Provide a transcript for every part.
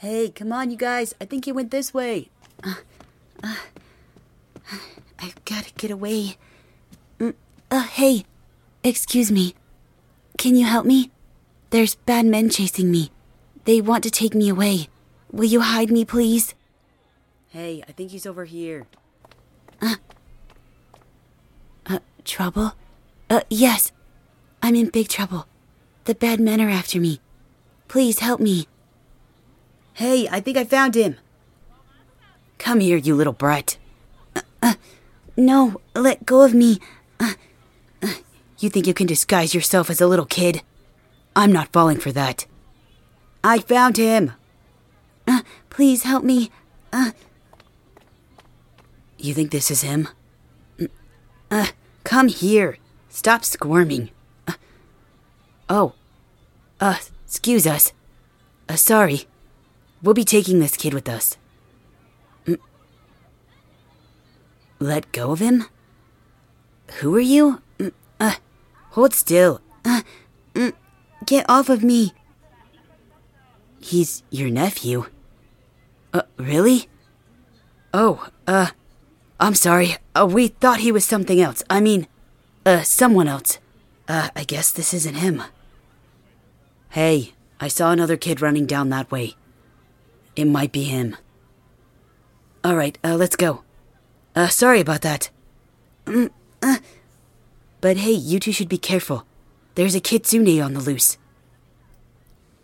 Hey, come on, you guys. I think he went this way. Uh, uh, I've got to get away. Mm, uh, hey, excuse me. Can you help me? There's bad men chasing me. They want to take me away. Will you hide me, please? Hey, I think he's over here. Uh, uh, trouble? Uh, yes. I'm in big trouble. The bad men are after me. Please help me. Hey, I think I found him. Come here, you little brat. Uh, uh, no, let go of me. Uh, uh, you think you can disguise yourself as a little kid? I'm not falling for that. I found him. Uh, please help me. Uh, you think this is him? Mm, come here. Stop squirming. Oh. Uh, excuse us. Uh, sorry. We'll be taking this kid with us. Mm. Let go of him? Who are you? Mm, uh, hold still. Uh, mm, get off of me. He's your nephew. Uh, really? Oh, uh, I'm sorry. Uh, we thought he was something else. I mean, uh, someone else. Uh, I guess this isn't him. Hey, I saw another kid running down that way. It might be him. Alright, uh, let's go. Uh, sorry about that. Mm, uh, but hey, you two should be careful. There's a kitsune on the loose.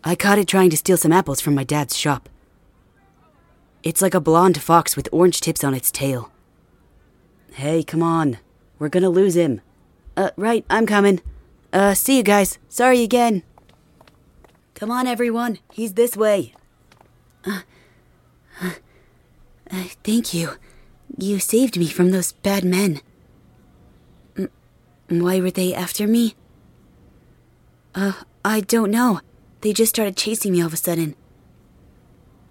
I caught it trying to steal some apples from my dad's shop. It's like a blonde fox with orange tips on its tail. Hey, come on. We're gonna lose him. Uh, right, I'm coming. Uh, see you guys. Sorry again. Come on, everyone. He's this way. Uh, thank you. You saved me from those bad men. M- why were they after me? Uh, I don't know. They just started chasing me all of a sudden.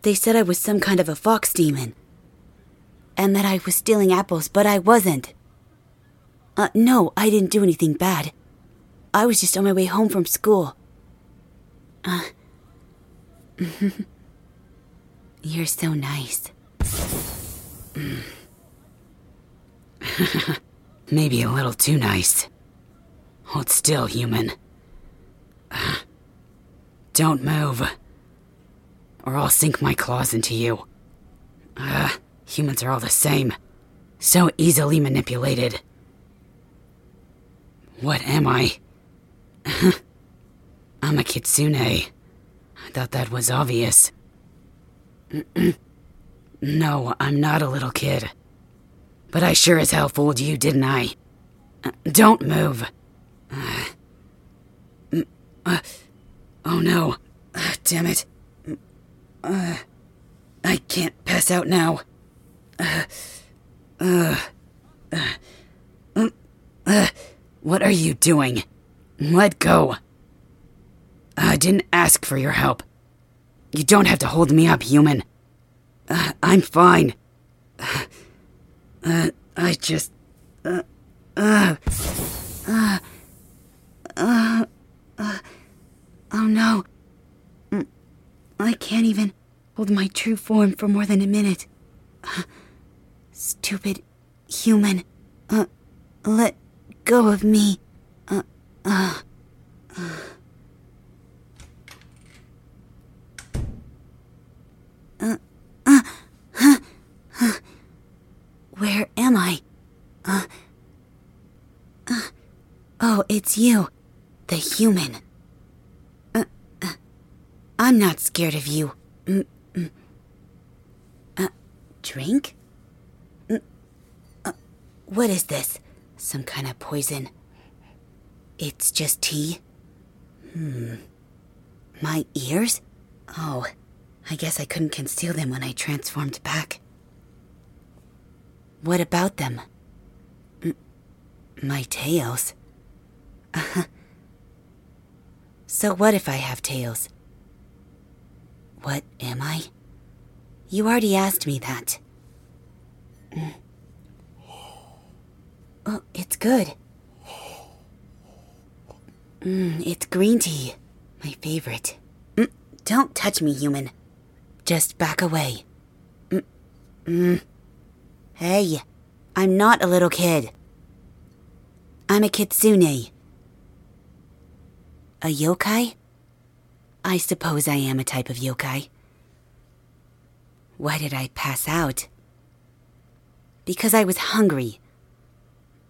They said I was some kind of a fox demon. And that I was stealing apples, but I wasn't. Uh, no, I didn't do anything bad. I was just on my way home from school. Uh, You're so nice. Maybe a little too nice. Hold still, human. Don't move. Or I'll sink my claws into you. Uh, humans are all the same. So easily manipulated. What am I? I'm a kitsune. I thought that was obvious. no, I'm not a little kid. But I sure as hell fooled you, didn't I? Uh, don't move. Uh, uh, oh no. Uh, damn it. Uh, I can't pass out now. Uh, um, what are you doing? Let go. I didn't ask for your help. You don't have to hold me up, human. Uh, I'm fine. Uh, I just. Uh, uh, uh, uh, uh, oh no. Mm, I can't even hold my true form for more than a minute. Uh, stupid human. Uh, let go of me. Uh, uh, uh. Where am I? Uh, uh, oh, it's you, the human. Uh, uh, I'm not scared of you. Mm, mm. Uh, drink? Mm, uh, what is this? Some kind of poison? It's just tea? Hmm. My ears? Oh, I guess I couldn't conceal them when I transformed back. What about them? M- my tails? so what if I have tails? What am I? You already asked me that. Oh, it's good. Mm, it's green tea. My favorite. Mm, don't touch me, human. Just back away. Mm, mm. Hey, I'm not a little kid. I'm a kitsune. A yokai? I suppose I am a type of yokai. Why did I pass out? Because I was hungry.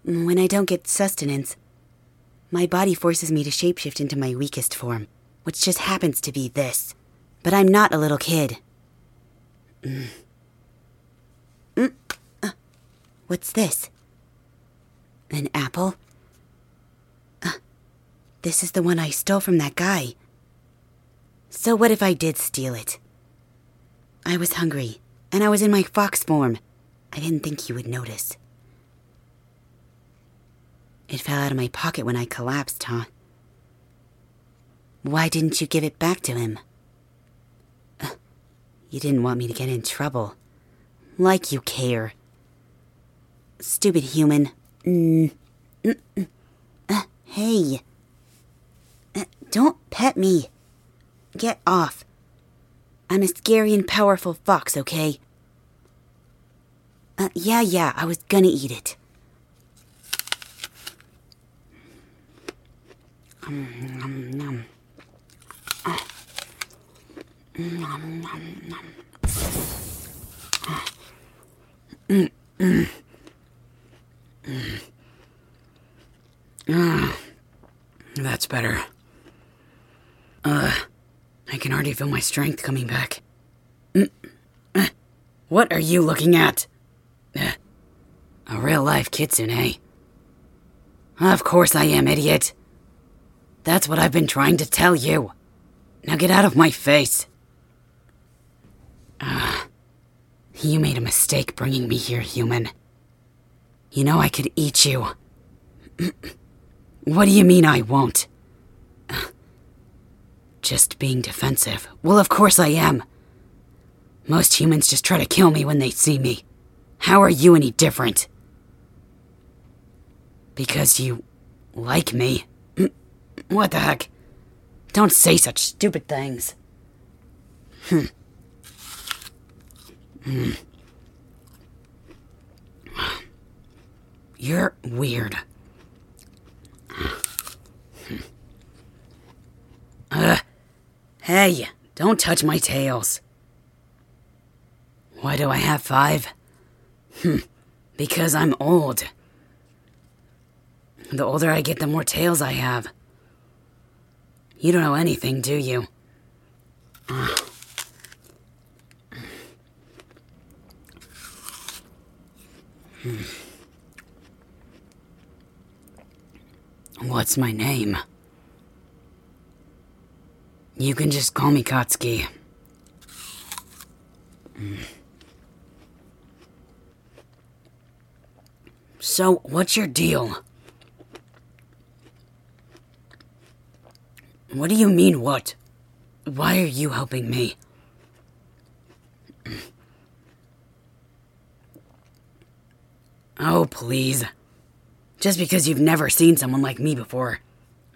When I don't get sustenance, my body forces me to shapeshift into my weakest form, which just happens to be this. But I'm not a little kid. Mm. Mm. Uh, what's this? An apple? Uh, this is the one I stole from that guy. So, what if I did steal it? I was hungry, and I was in my fox form. I didn't think he would notice. It fell out of my pocket when I collapsed, huh? Why didn't you give it back to him? Uh, you didn't want me to get in trouble. Like you care. Stupid human. Mm. Mm uh, hey. Uh, don't pet me. Get off. I'm a scary and powerful fox, okay? Uh, yeah, yeah, I was gonna eat it. Um, nom, nom. Uh. Nom, nom, nom. Uh. Mm, mm. Mm. Ah, that's better. Uh. I can already feel my strength coming back. Mm. Uh, what are you looking at? Uh, a real life kitsune. Eh? Of course I am, idiot. That's what I've been trying to tell you. Now get out of my face. Ah, you made a mistake bringing me here, human. You know I could eat you. what do you mean I won't? Just being defensive. Well, of course I am. Most humans just try to kill me when they see me. How are you any different? Because you like me. What the heck? Don't say such stupid things. Hmm. Hmm. You're weird. Ugh. Hey, don't touch my tails. Why do I have five? Hmm, because I'm old. The older I get, the more tails I have. You don't know anything, do you? What's my name? You can just call me Katsuki. Mm. So, what's your deal? What do you mean, what? Why are you helping me? Oh, please. Just because you've never seen someone like me before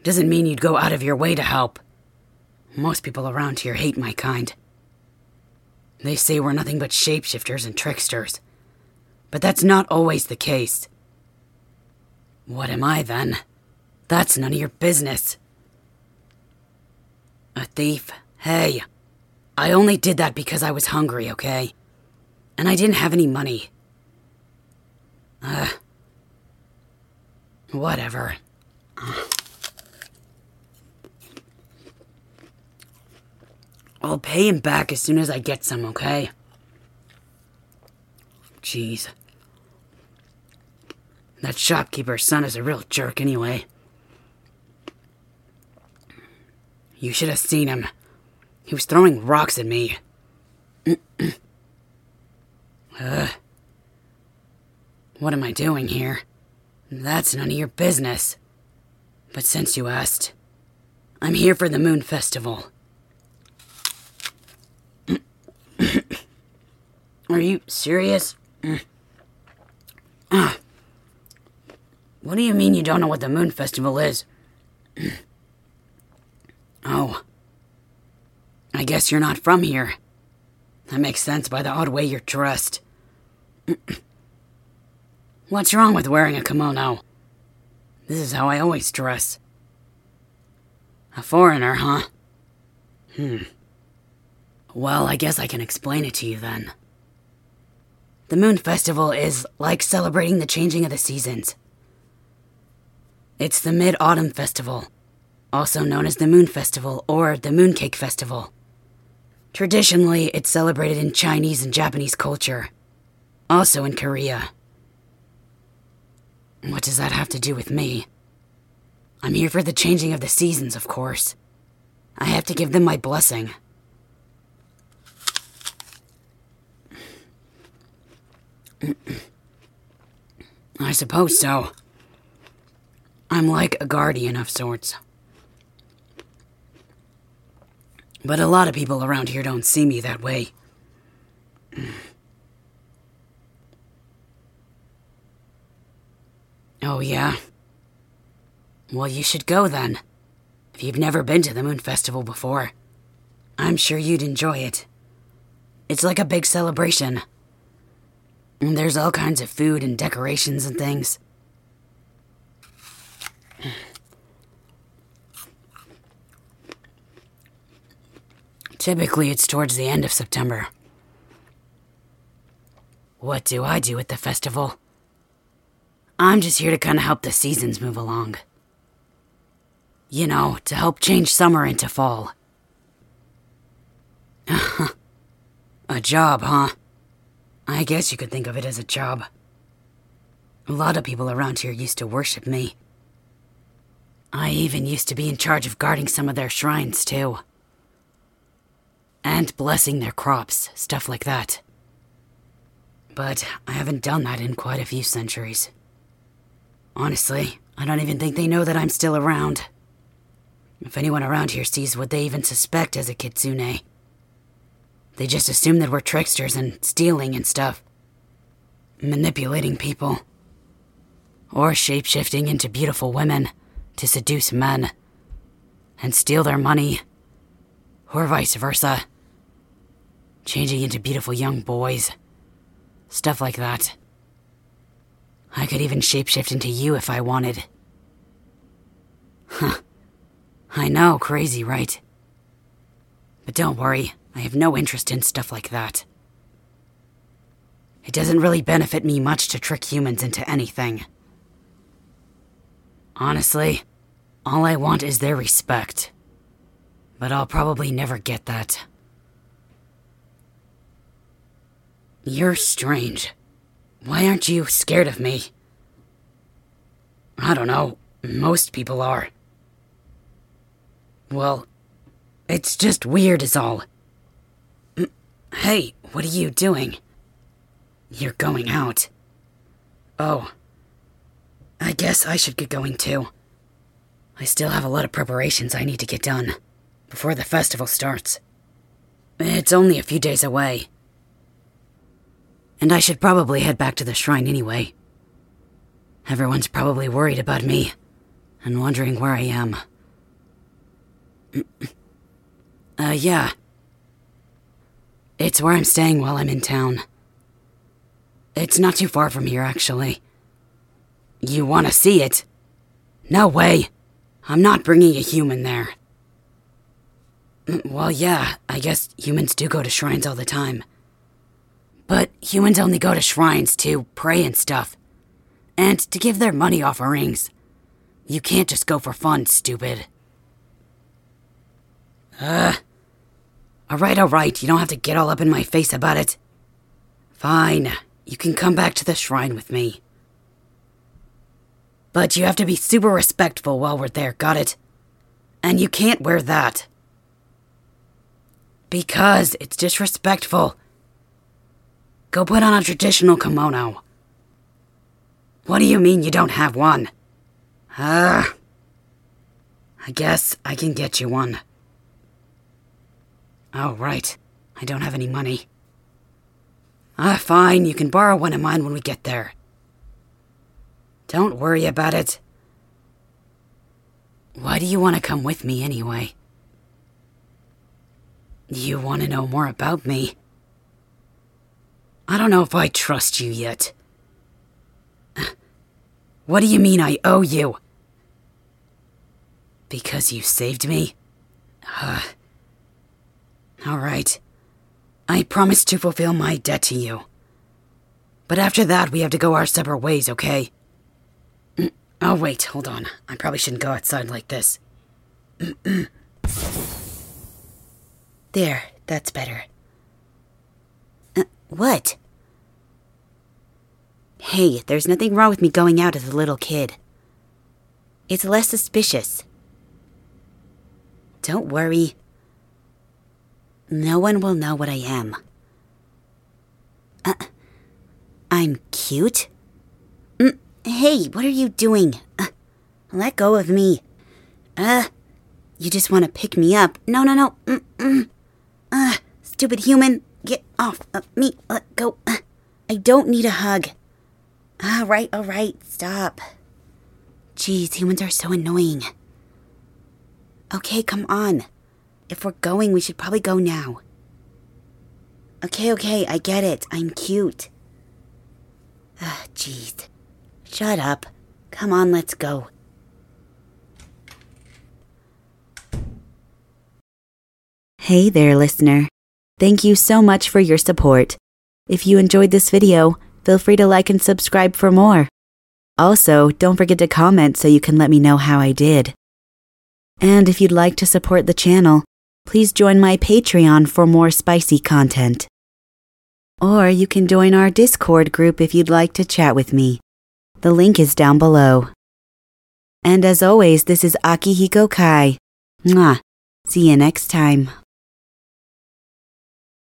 doesn't mean you'd go out of your way to help. Most people around here hate my kind. They say we're nothing but shapeshifters and tricksters. But that's not always the case. What am I then? That's none of your business. A thief? Hey, I only did that because I was hungry, okay? And I didn't have any money. Uh. Whatever. I'll pay him back as soon as I get some, okay? Jeez. That shopkeeper's son is a real jerk anyway. You should have seen him. He was throwing rocks at me. uh, what am I doing here? That's none of your business. But since you asked, I'm here for the Moon Festival. Are you serious? Uh, what do you mean you don't know what the Moon Festival is? oh. I guess you're not from here. That makes sense by the odd way you're dressed. What's wrong with wearing a kimono? This is how I always dress. A foreigner, huh? Hmm. Well, I guess I can explain it to you then. The Moon Festival is like celebrating the changing of the seasons. It's the Mid Autumn Festival, also known as the Moon Festival or the Mooncake Festival. Traditionally, it's celebrated in Chinese and Japanese culture, also in Korea. What does that have to do with me? I'm here for the changing of the seasons, of course. I have to give them my blessing. I suppose so. I'm like a guardian of sorts. But a lot of people around here don't see me that way. Oh, yeah? Well, you should go then. If you've never been to the Moon Festival before, I'm sure you'd enjoy it. It's like a big celebration. And there's all kinds of food and decorations and things. Typically, it's towards the end of September. What do I do at the festival? I'm just here to kind of help the seasons move along. You know, to help change summer into fall. a job, huh? I guess you could think of it as a job. A lot of people around here used to worship me. I even used to be in charge of guarding some of their shrines, too. And blessing their crops, stuff like that. But I haven't done that in quite a few centuries. Honestly, I don't even think they know that I'm still around. If anyone around here sees what they even suspect as a kitsune, they just assume that we're tricksters and stealing and stuff. Manipulating people. Or shapeshifting into beautiful women to seduce men and steal their money. Or vice versa. Changing into beautiful young boys. Stuff like that. I could even shapeshift into you if I wanted. Huh. I know, crazy, right? But don't worry, I have no interest in stuff like that. It doesn't really benefit me much to trick humans into anything. Honestly, all I want is their respect. But I'll probably never get that. You're strange. Why aren't you scared of me? I don't know. Most people are. Well, it's just weird, is all. Hey, what are you doing? You're going out. Oh. I guess I should get going too. I still have a lot of preparations I need to get done before the festival starts. It's only a few days away. And I should probably head back to the shrine anyway. Everyone's probably worried about me and wondering where I am. Uh, yeah. It's where I'm staying while I'm in town. It's not too far from here, actually. You want to see it? No way. I'm not bringing a human there. Mm, well, yeah, I guess humans do go to shrines all the time. But humans only go to shrines to pray and stuff. And to give their money offerings. You can't just go for fun, stupid. Uh. Alright, alright, you don't have to get all up in my face about it. Fine, you can come back to the shrine with me. But you have to be super respectful while we're there, got it? And you can't wear that. Because it's disrespectful. Go put on a traditional kimono. What do you mean you don't have one? Ah. Uh, I guess I can get you one. Oh, right. I don't have any money. Ah, fine, you can borrow one of mine when we get there. Don't worry about it. Why do you want to come with me anyway? You want to know more about me? I don't know if I trust you yet. What do you mean I owe you? Because you saved me? Uh, Alright. I promise to fulfill my debt to you. But after that, we have to go our separate ways, okay? Oh, wait, hold on. I probably shouldn't go outside like this. there, that's better. Uh, what? Hey, there's nothing wrong with me going out as a little kid. It's less suspicious. Don't worry. No one will know what I am. Uh, I'm cute? Mm, hey, what are you doing? Uh, let go of me. Uh, you just want to pick me up. No, no, no. Mm-mm. Uh, stupid human. Get off of me. Let go. Uh, I don't need a hug. All right, all right. Stop. Jeez, humans are so annoying. Okay, come on. If we're going, we should probably go now. Okay, okay, I get it. I'm cute. Ah, jeez. Shut up. Come on, let's go. Hey there, listener. Thank you so much for your support. If you enjoyed this video, feel free to like and subscribe for more. Also, don't forget to comment so you can let me know how I did. And if you'd like to support the channel, please join my Patreon for more spicy content. Or you can join our Discord group if you'd like to chat with me. The link is down below. And as always, this is Akihiko Kai. Mwah. See you next time.